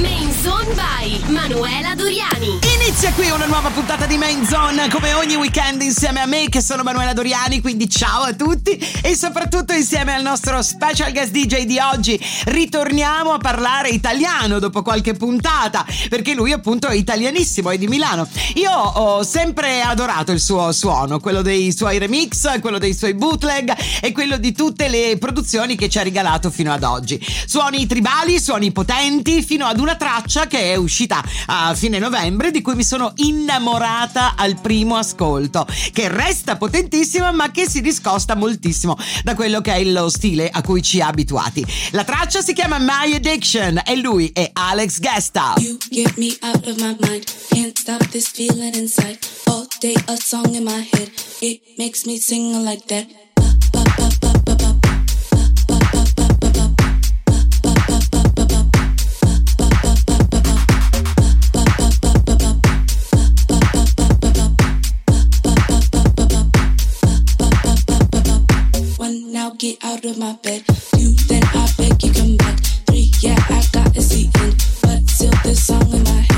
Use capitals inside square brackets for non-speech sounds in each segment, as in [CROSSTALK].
Main Zone by Manuela Doriani. Inizia qui una nuova puntata di Main Zone, come ogni weekend insieme a me che sono Manuela Doriani, quindi ciao a tutti e soprattutto insieme al nostro special guest DJ di oggi. Ritorniamo a parlare italiano dopo qualche puntata, perché lui appunto è italianissimo, è di Milano. Io ho sempre adorato il suo suono, quello dei suoi remix, quello dei suoi bootleg e quello di tutte le produzioni che ci ha regalato fino ad oggi. Suoni tribali, suoni potenti, fino ad una una traccia che è uscita a fine novembre di cui mi sono innamorata al primo ascolto, che resta potentissima ma che si discosta moltissimo da quello che è lo stile a cui ci ha abituati. La traccia si chiama My Addiction e lui è Alex Gesta. You get me out of my mind, can't stop this feeling inside. All day a song in my head, it makes me sing like that. Get out of my bed. Two, then I beg you come back. Three, yeah, I got a seat in, but still this song in my head.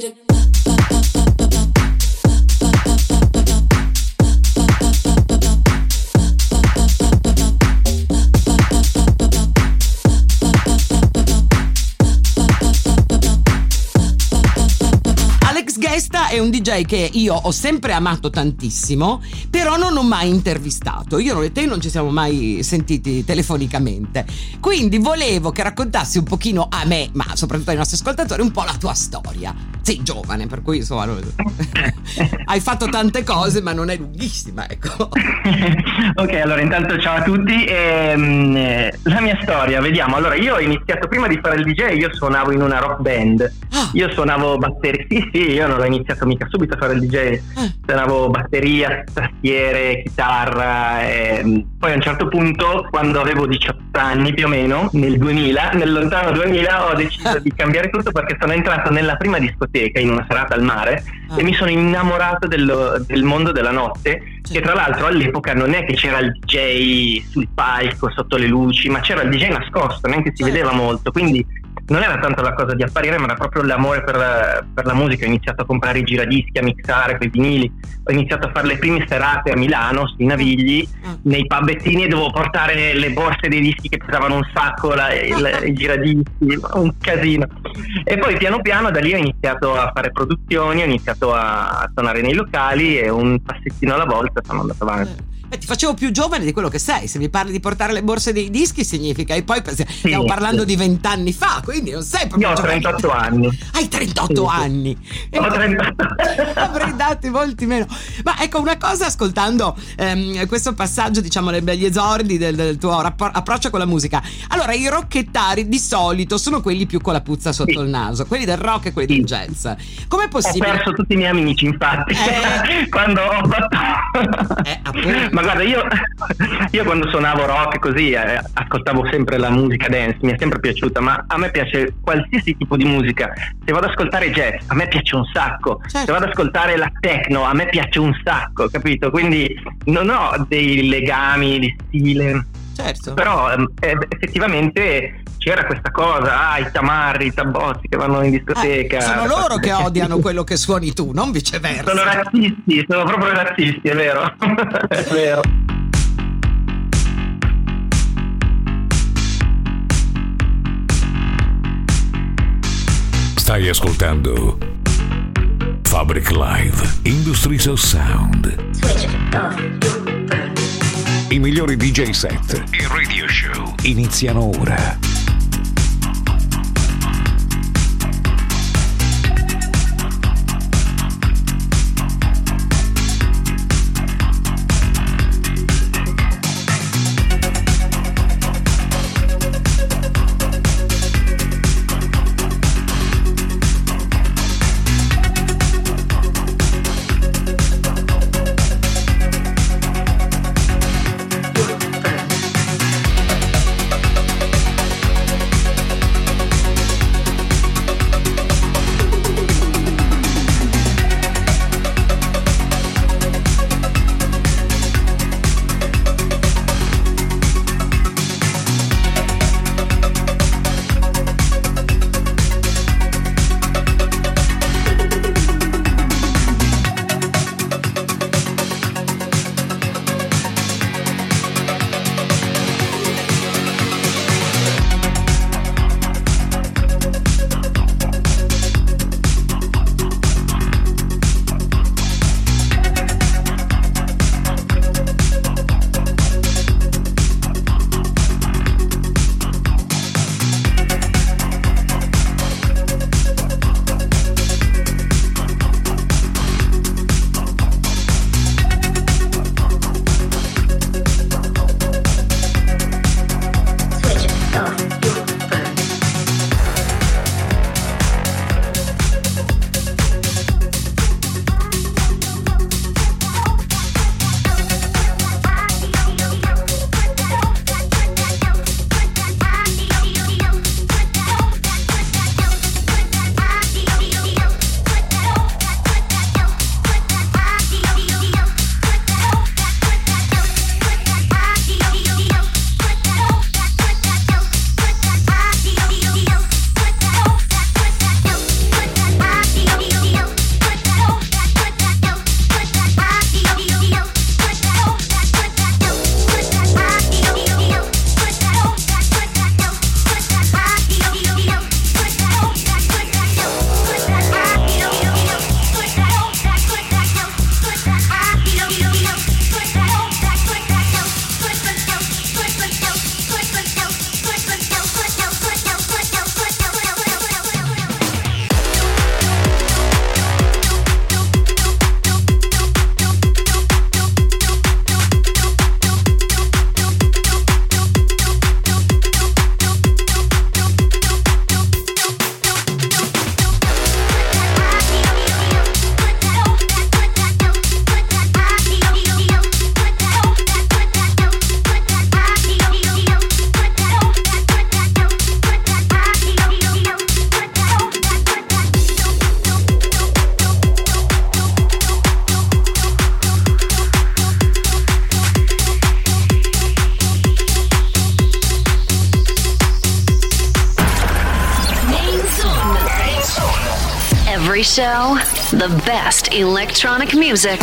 did a DJ che io ho sempre amato tantissimo, però non ho mai intervistato. Io e te non ci siamo mai sentiti telefonicamente. Quindi volevo che raccontassi un pochino a me, ma soprattutto ai nostri ascoltatori, un po' la tua storia. Sei giovane, per cui insomma [LAUGHS] hai fatto tante cose, ma non è lunghissima, ecco. [LAUGHS] ok, allora intanto ciao a tutti. Ehm, la mia storia, vediamo. Allora, io ho iniziato prima di fare il DJ, io suonavo in una rock band. Ah. Io suonavo batteria. [LAUGHS] Sì, sì, io non ho iniziato mica subito a fare il DJ. Ah. Suonavo batteria, tastiere, chitarra. E ehm, poi a un certo punto, quando avevo 18 anni più o meno, nel 2000, nel lontano 2000, ho deciso di cambiare tutto perché sono entrato nella prima discoteca in una serata al mare ah. e mi sono innamorato dello, del mondo della notte. Che tra l'altro all'epoca non è che c'era il DJ sul palco sotto le luci, ma c'era il DJ nascosto, neanche si vedeva molto. Quindi non era tanto la cosa di apparire, ma era proprio l'amore per la, per la musica. Ho iniziato a comprare i giradischi, a mixare quei vinili. Ho iniziato a fare le prime serate a Milano, sui Navigli, mm. nei pubettini e dovevo portare le borse dei dischi che pesavano un sacco, la, il, [LAUGHS] i giradischi, un casino. E poi piano piano da lì ho iniziato a fare produzioni, ho iniziato a, a suonare nei locali e un passettino alla volta sono andato avanti. Beh, ti facevo più giovane di quello che sei. Se mi parli di portare le borse dei dischi, significa. E poi stiamo sì, parlando sì. di vent'anni fa, quindi non sei proprio. Io ho 38 anni. Hai 38 sì, anni. Ho 38. [LAUGHS] Avrei dati molti meno. Ma ecco, una cosa, ascoltando ehm, questo passaggio, diciamo, degli esordi del, del tuo rapport- approccio con la musica. Allora, i rocchettari di solito sono quelli più con la puzza sotto il naso, quelli del rock e quelli del jazz. Com'è possibile? Ho perso tutti i miei amici, infatti, eh... [LAUGHS] quando ho fatto. Eh, Ma guarda, io, io, quando suonavo rock così eh, ascoltavo sempre la musica dance, mi è sempre piaciuta, ma a me piace qualsiasi tipo di musica. Se vado ad ascoltare jazz, a me piace un sacco. Certo. Se vado ad ascoltare la techno, a me piace un sacco, capito? Quindi non ho dei legami di stile. Certo. Però eh, effettivamente c'era questa cosa, ah, i tamarri, i tabozzi che vanno in discoteca. Eh, sono loro che odiano quello che suoni tu, non viceversa. Sono razzisti, sono proprio razzisti, è vero. è vero. Stai ascoltando Fabric Live Industries of Sound. I migliori DJ set e radio show iniziano ora. Show, the best electronic music.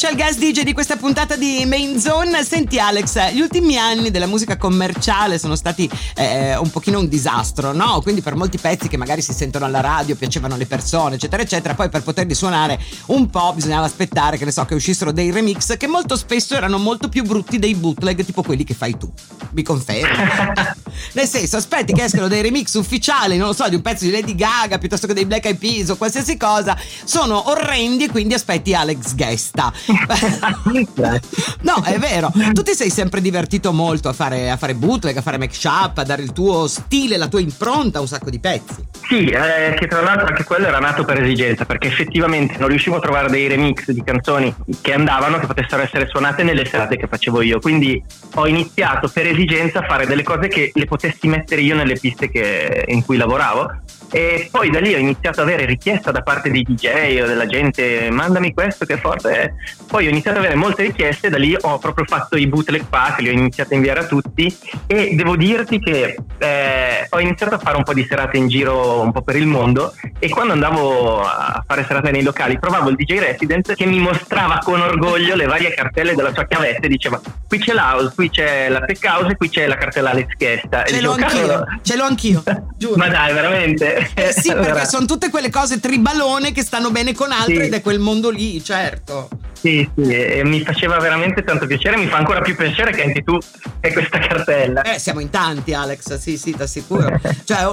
Sasha, guest DJ di questa puntata di Main Zone. Senti Alex, gli ultimi anni della musica commerciale sono stati eh, un pochino un disastro, no? Quindi per molti pezzi che magari si sentono alla radio, piacevano alle persone, eccetera, eccetera, poi per poterli suonare un po' bisognava aspettare che ne so che uscissero dei remix che molto spesso erano molto più brutti dei bootleg, tipo quelli che fai tu. Mi confermi? [LAUGHS] Nel senso, aspetti che escano dei remix ufficiali, non lo so, di un pezzo di Lady Gaga piuttosto che dei Black Eyed Peas o qualsiasi cosa, sono orrendi e quindi aspetti Alex Gesta. [LAUGHS] no, è vero. Tu ti sei sempre divertito molto a fare, a fare bootleg, a fare make-up, a dare il tuo stile, la tua impronta a un sacco di pezzi. Sì, eh, che tra l'altro anche quello era nato per esigenza, perché effettivamente non riuscivo a trovare dei remix di canzoni che andavano, che potessero essere suonate nelle serate che facevo io. Quindi ho iniziato per esigenza a fare delle cose che le potessi mettere io nelle piste che, in cui lavoravo e poi da lì ho iniziato ad avere richiesta da parte dei DJ o della gente mandami questo che forte è poi ho iniziato ad avere molte richieste da lì ho proprio fatto i bootleg pack li ho iniziato a inviare a tutti. E devo dirti che eh, ho iniziato a fare un po' di serate in giro un po' per il mondo e quando andavo a fare serate nei locali trovavo il DJ resident che mi mostrava con orgoglio le varie cartelle della sua chiavetta e diceva qui c'è l'house, qui c'è la tech house e qui c'è la cartella Alex Chiesta ce l'ho anch'io, ce l'ho anch'io giuro. [LAUGHS] ma dai veramente eh sì, allora. perché sono tutte quelle cose tribalone che stanno bene con altre sì. ed è quel mondo lì, certo. Sì, sì, e mi faceva veramente tanto piacere, mi fa ancora più piacere che anche tu hai questa cartella. Eh, siamo in tanti, Alex, sì, sì, ti assicuro. cioè,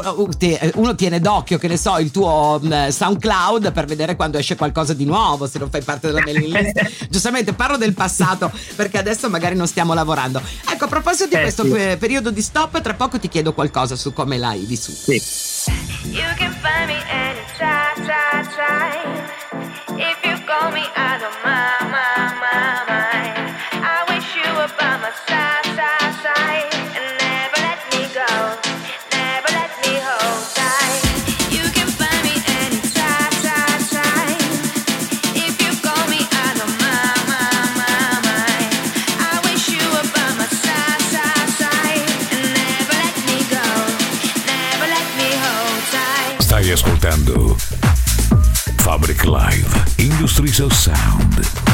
uno tiene d'occhio, che ne so, il tuo mm, SoundCloud per vedere quando esce qualcosa di nuovo, se non fai parte della mailing list. [LAUGHS] Giustamente parlo del passato, perché adesso magari non stiamo lavorando. Ecco, a proposito di eh, questo sì. periodo di stop, tra poco ti chiedo qualcosa su come l'hai vissuto. Sì. You can find me anytime, time, time. Time If you call me out of my, my, my mind, Of Sound.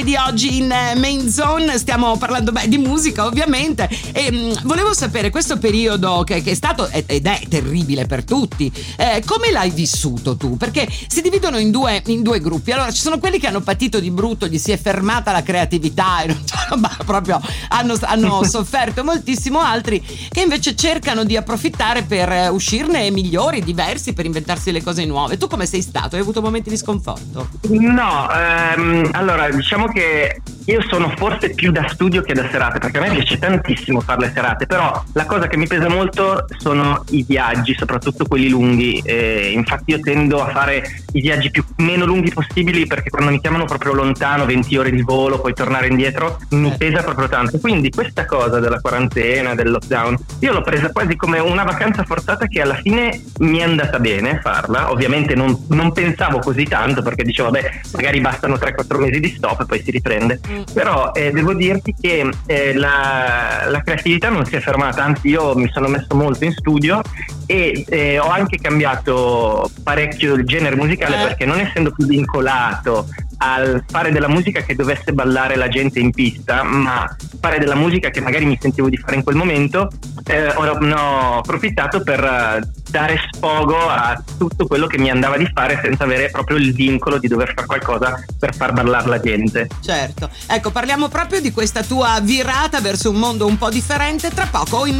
DJ di oggi in eh, Main Zone. Stiamo parlando beh, di musica, ovviamente. E mh, volevo sapere questo periodo che, che è stato ed è terribile per tutti. Eh, come l'hai vissuto tu? Perché si dividono in due, in due gruppi. Allora, ci sono quelli che hanno patito di brutto, gli si è fermata la creatività e non, [LAUGHS] ma proprio hanno, hanno [LAUGHS] sofferto moltissimo. Altri che invece cercano di approfittare per eh, uscirne migliori, diversi, per inventarsi le cose nuove. Tu come sei stato? Hai avuto momenti di sconforto? No, ehm, allora diciamo che io sono forse più da studio che da serate, perché a me piace tantissimo fare le serate, però la cosa che mi pesa molto sono i viaggi, soprattutto quelli lunghi. E infatti io tendo a fare i viaggi più, meno lunghi possibili perché quando mi chiamano proprio lontano, 20 ore di volo, poi tornare indietro, mi pesa proprio tanto. Quindi questa cosa della quarantena, del lockdown, io l'ho presa quasi come una vacanza forzata che alla fine mi è andata bene farla. Ovviamente non, non pensavo così tanto perché dicevo, vabbè, magari bastano 3-4 mesi di stop e poi si riprende. Mm però eh, devo dirti che eh, la, la, creatività non si è fermata, anzi io mi sono messo molto in studio e eh, ho anche cambiato parecchio il genere musicale eh. perché non essendo più vincolato al fare della musica che dovesse ballare la gente in pista, ma fare della musica che magari mi sentivo di fare in quel momento, eh, ho, ho approfittato per dare sfogo a tutto quello che mi andava di fare senza avere proprio il vincolo di dover fare qualcosa per far ballare la gente. Certo, ecco parliamo proprio di questa tua virata verso un mondo un po' differente tra poco in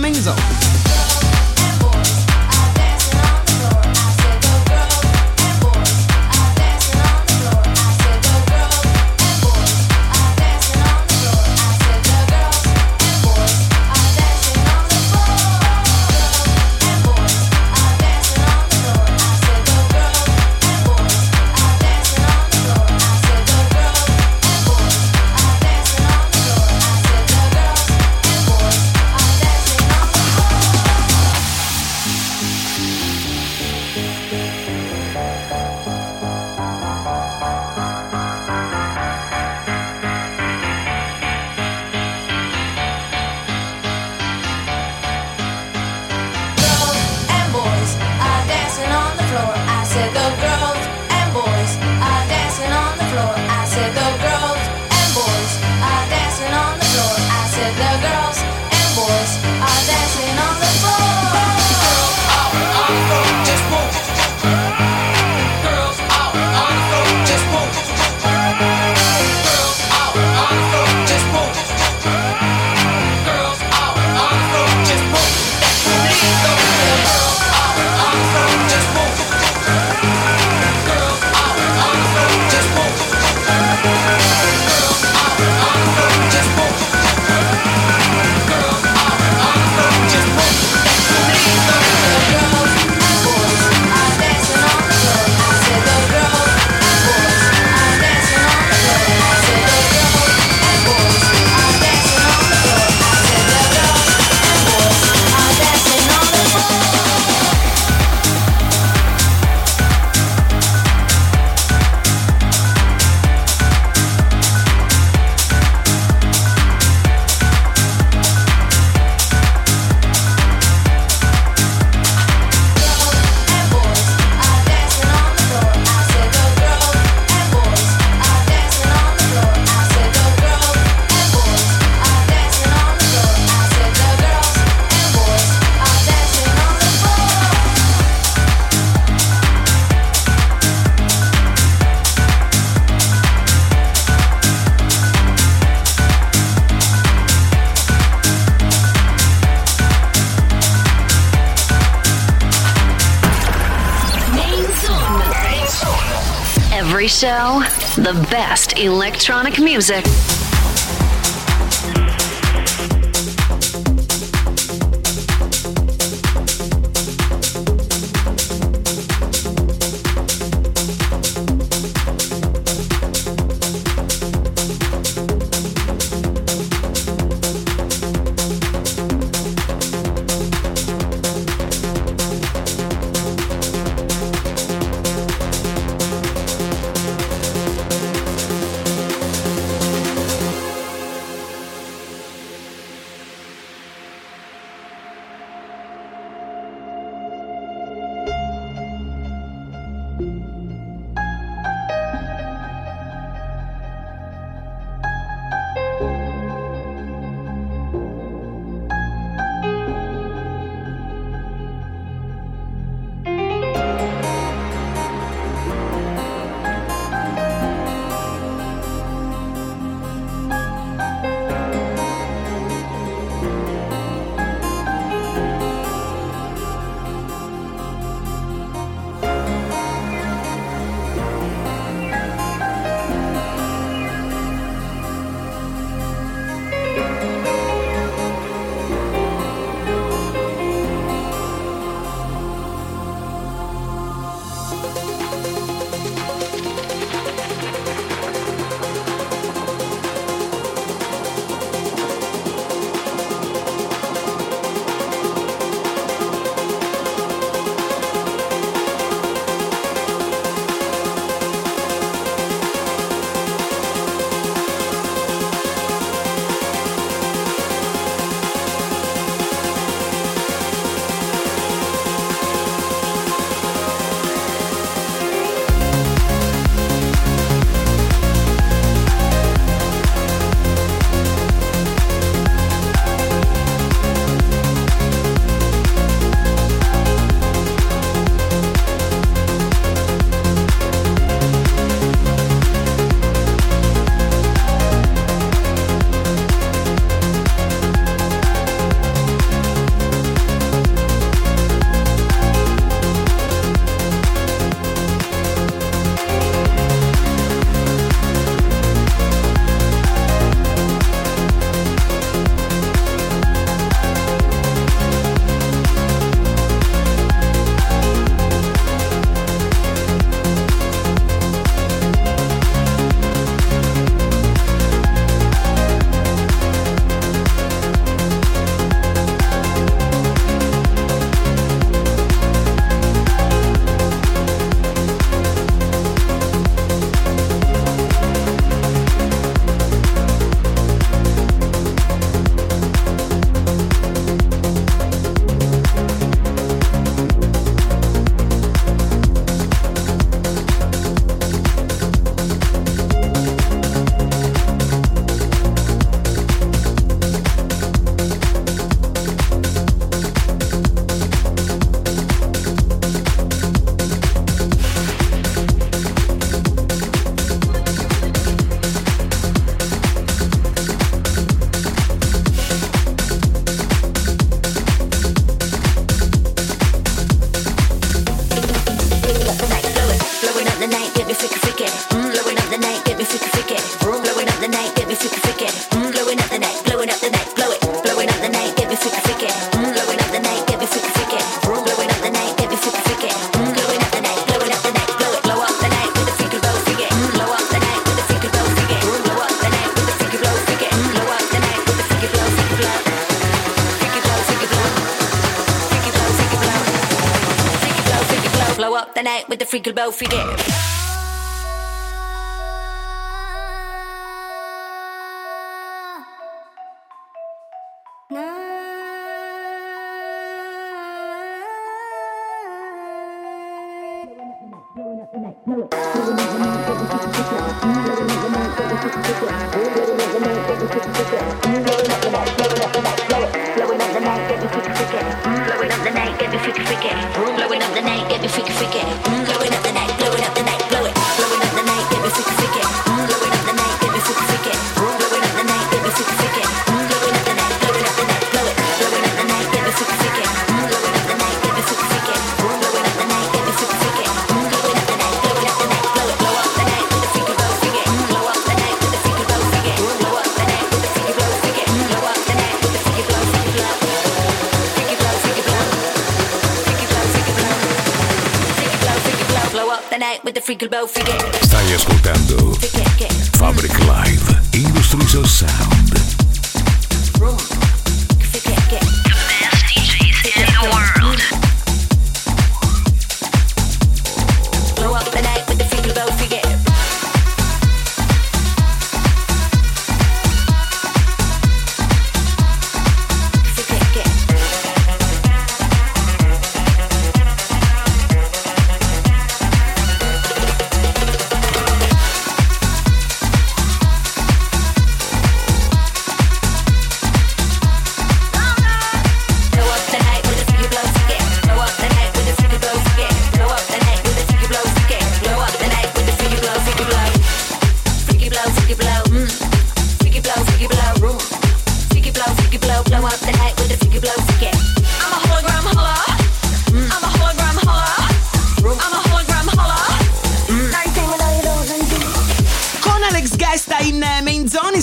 Menzone. show, the best electronic music.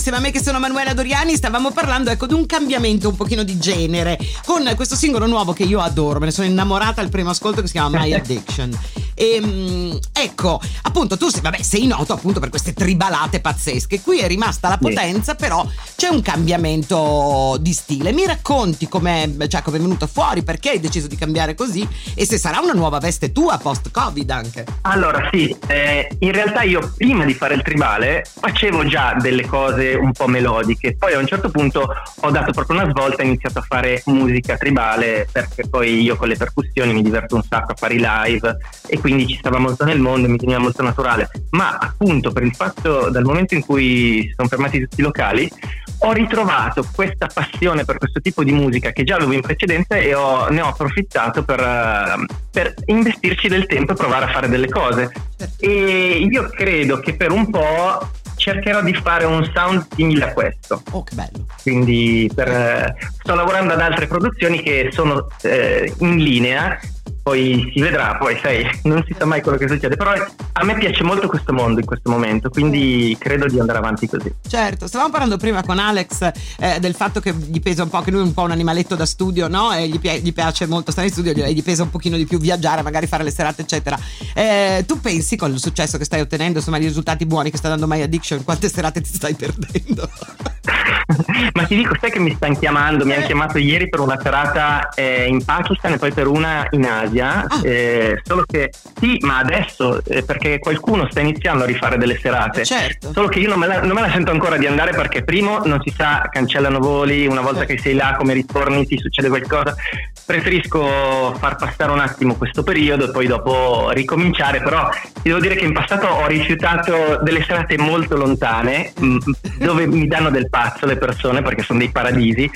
Insieme a me che sono Manuela Doriani, stavamo parlando ecco di un cambiamento un pochino di genere con questo singolo nuovo che io adoro, me ne sono innamorata al primo ascolto che si chiama My [LAUGHS] Addiction. E mm, ecco, appunto tu sei, vabbè, sei noto appunto per queste tribalate pazzesche. Qui è rimasta la potenza, però c'è un cambiamento di stile. Mi racconti come cioè, com'è venuto fuori, perché hai deciso di cambiare così e se sarà una nuova veste tua post-Covid anche. Allora sì, eh, in realtà io prima di fare il tribale facevo già delle cose un po' melodiche, poi a un certo punto ho dato proprio una svolta e ho iniziato a fare musica tribale perché poi io con le percussioni mi diverto un sacco a fare i live e quindi ci stava molto nel mondo mi veniva molto naturale, ma appunto per il fatto dal momento in cui si sono fermati tutti i locali ho ritrovato questa passione per questo tipo di musica che già avevo in precedenza e ho- ne ho approfittato per, eh, per investirci del tempo e provare a fare delle cose. E io credo che per un po' cercherò di fare un sound simile a questo. Oh, che bello. Quindi per, eh, sto lavorando ad altre produzioni che sono eh, in linea. Poi si vedrà, poi sai, [LAUGHS] non si sa mai quello che succede. Però a me piace molto questo mondo in questo momento, quindi credo di andare avanti così. Certo, stavamo parlando prima con Alex eh, del fatto che gli pesa un po', che lui è un po' un animaletto da studio, no? E gli, gli piace molto stare in studio, gli, gli pesa un pochino di più viaggiare, magari fare le serate, eccetera. Eh, tu pensi con il successo che stai ottenendo, insomma, i risultati buoni che sta dando My Addiction, quante serate ti stai perdendo? [LAUGHS] [LAUGHS] Ma ti dico, sai che mi stanno chiamando? Mi hanno chiamato ieri per una serata eh, in Pakistan e poi per una in Asia. eh, solo che sì, ma adesso eh, perché qualcuno sta iniziando a rifare delle serate. certo. Solo che io non me, la, non me la sento ancora di andare perché primo non si sa, cancellano voli, una volta Certo. che sei là come ritorni ti succede qualcosa. Preferisco far passare un attimo questo periodo e poi dopo ricominciare, però ti devo dire che in passato ho rifiutato delle serate molto lontane mh, dove mi danno del pazzo le persone perché sono dei paradisi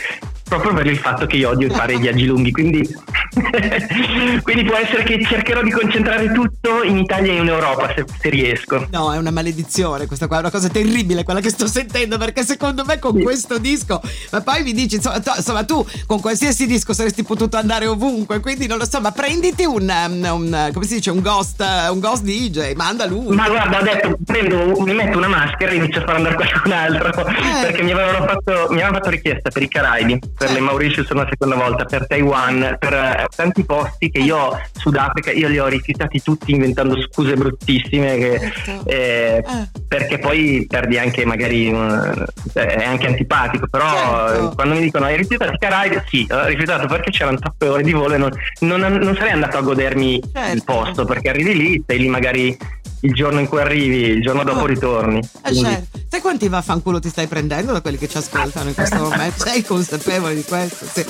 proprio per il fatto che io odio fare i viaggi lunghi quindi, [LAUGHS] quindi può essere che cercherò di concentrare tutto in Italia e in Europa se, se riesco No, è una maledizione questa qua, è una cosa terribile quella che sto sentendo perché secondo me con Sì. questo disco, ma poi mi dici, insomma tu, insomma, tu con qualsiasi disco saresti potuto andare ovunque, quindi non lo so, ma prenditi un, um, un- come si dice, un ghost, un ghost DJ, manda lui. Ma guarda, ho detto, prendo, mi metto una maschera e inizio a far andare qualcun altro. Perché mi avevano fatto, mi avevano fatto richiesta per i Caraibi, per Eh. le Mauritius una seconda volta, per Taiwan, per eh, tanti posti che io Sudafrica io li ho rifiutati tutti inventando scuse bruttissime che, Certo. eh, Ah. perché poi perdi anche magari cioè, è anche antipatico però Certo. eh, quando mi dicono hai rifiutato Caraibi sì ho rifiutato perché c'erano troppe ore di volo e non, non- non sarei andato a godermi Certo. il posto perché arrivi lì stai lì magari il giorno in cui arrivi il giorno dopo Oh. ritorni Eh, Quindi- certo. Sai quanti vaffanculo ti stai prendendo da quelli che ci ascoltano in questo momento? [LAUGHS] Sei consapevole di questo? Sì.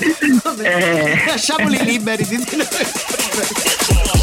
Eh. Lasciamoli liberi di dire [LAUGHS]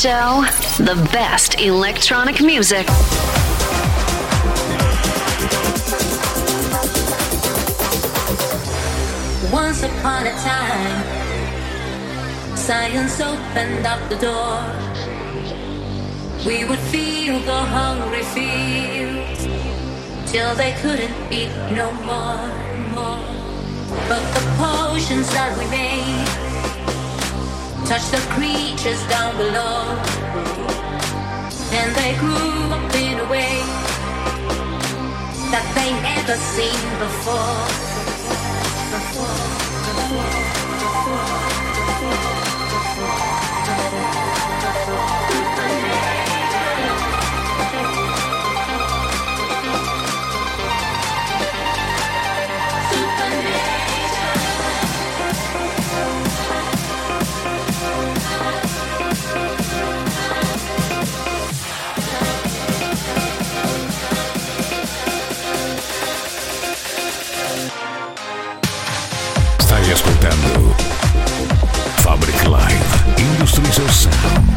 show, the best electronic music. Once upon a time, science opened up the door. We would feel the hungry fields till they couldn't eat no more, more. But the potions that we made touched the creatures down below, and they grew up in a way that they never seen before. Fabric Live Industries of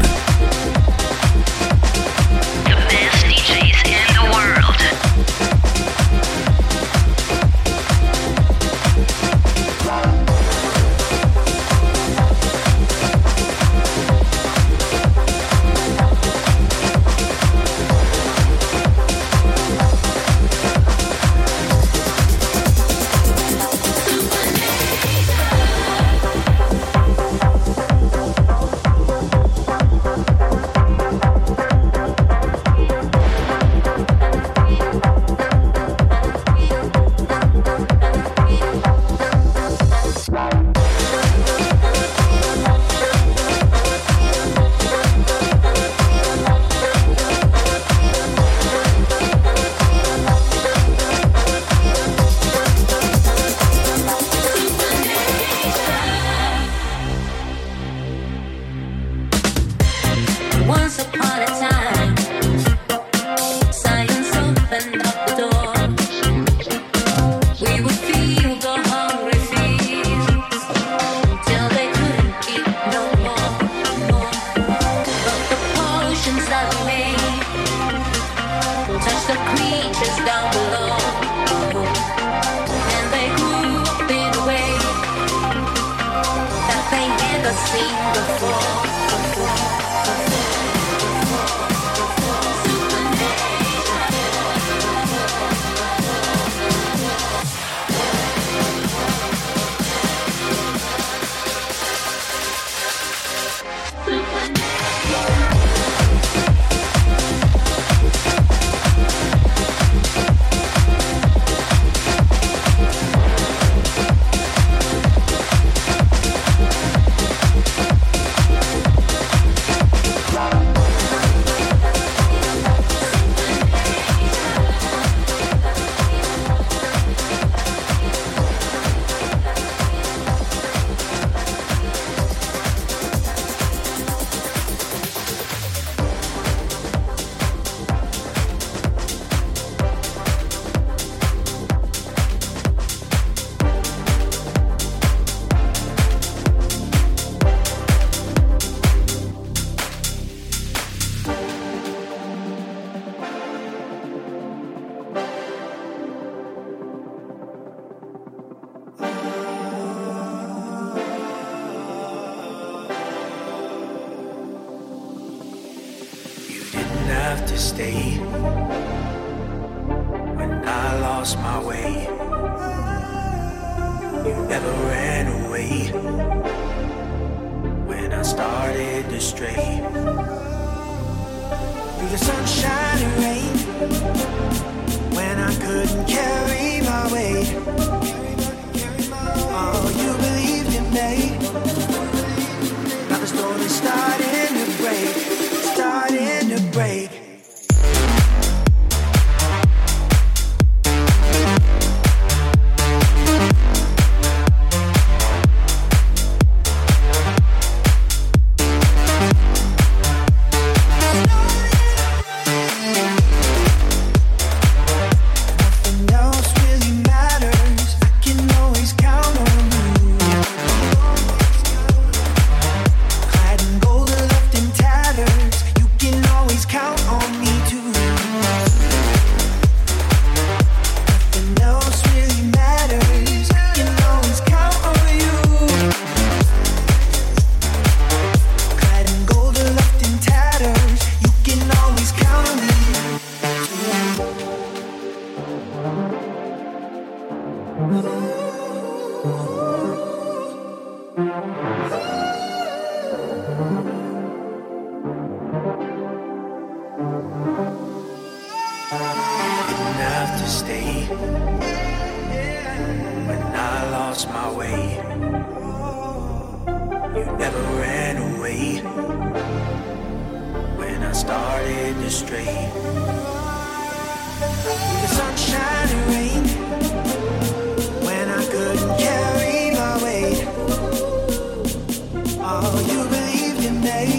Oh, you believed in me.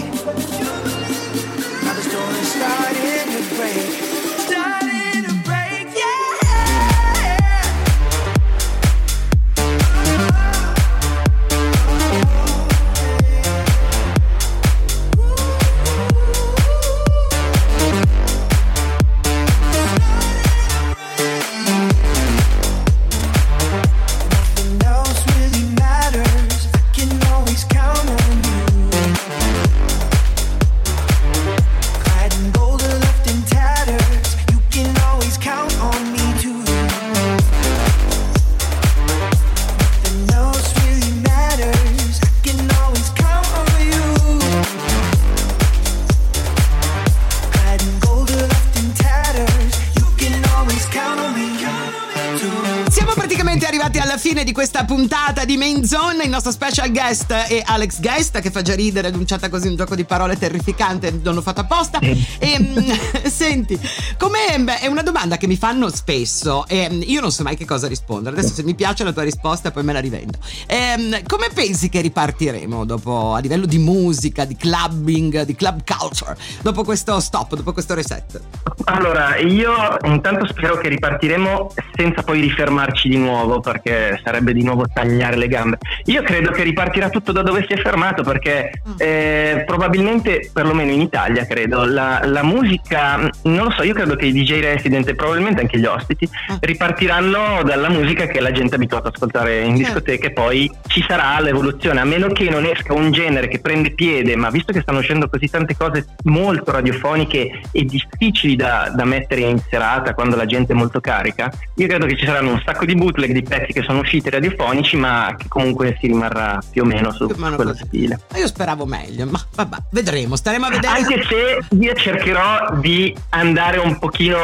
Special guest è Alex Guest, che fa già ridere, enunciata così un gioco di parole terrificante, non l'ho fatto apposta. E, mm, [LAUGHS] senti, come beh, è una domanda che mi fanno spesso e mm, io non so mai che cosa rispondere. Adesso se mi piace la tua risposta poi me la rivendo. Ehm, come pensi che ripartiremo dopo a livello di musica, di clubbing, di club culture, dopo questo stop, dopo questo reset? Allora, io intanto spero che ripartiremo senza poi rifermarci di nuovo, perché sarebbe di nuovo tagliare le gambe. Io credo che ripartirà tutto da dove si è fermato, perché eh, probabilmente, perlomeno in Italia, credo, la, la musica, non lo so, io credo che i DJ resident e probabilmente anche gli ospiti ripartiranno dalla musica che la gente è abituata ad ascoltare in discoteca e poi ci sarà l'evoluzione, a meno che non esca un genere che prende piede, ma visto che stanno uscendo così tante cose molto radiofoniche e difficili da, da mettere in serata quando la gente è molto carica, io credo che ci saranno un sacco di bootleg di pezzi che sono usciti radiofonici, ma che comunque si rimarrà più o meno su quello così. stile. Ma io speravo meglio, ma vabbè, vedremo, staremo a vedere. Anche se io cercherò di andare un pochino,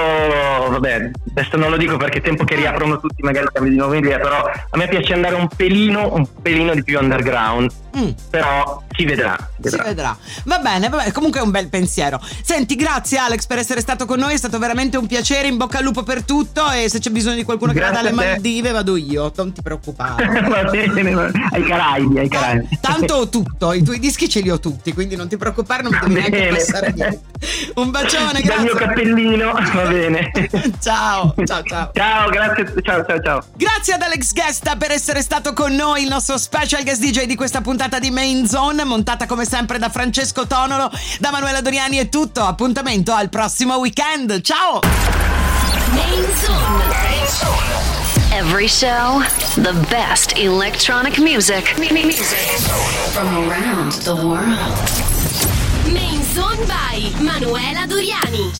vabbè, adesso non lo dico perché è tempo che riaprono tutti, magari cambi di nuovo idea, però a me piace andare un pelino, un pelino di più underground, Mm. però si vedrà. si Si vedrà. vedrà. Va bene, va bene, comunque è un bel pensiero. Senti, grazie Alex per essere stato con noi, è stato veramente un piacere, in bocca al lupo per tutto e se c'è bisogno di qualcuno che Grazie vada alle. Maldive vado io, non ti preoccupare. [LAUGHS] Va bene, ai Caraibi, ai Caraibi. Tanto ho tutto, i tuoi dischi ce li ho tutti, quindi non ti preoccupare, non mi devi neanche passare niente. Un bacione, Dal mio grazie. Cappellino, [LAUGHS] va bene. Ciao, ciao, ciao. Ciao, grazie, ciao, ciao, ciao. Grazie ad Alex Guest per essere stato con noi, il nostro special guest DJ di questa puntata di Main Zone, montata come sempre da Francesco Tonolo, da Manuela Doriani è tutto. Appuntamento al prossimo weekend. Ciao! Main Zone. Every show, the best electronic music. Music from around the world. Main Zone by Manuela Doriani.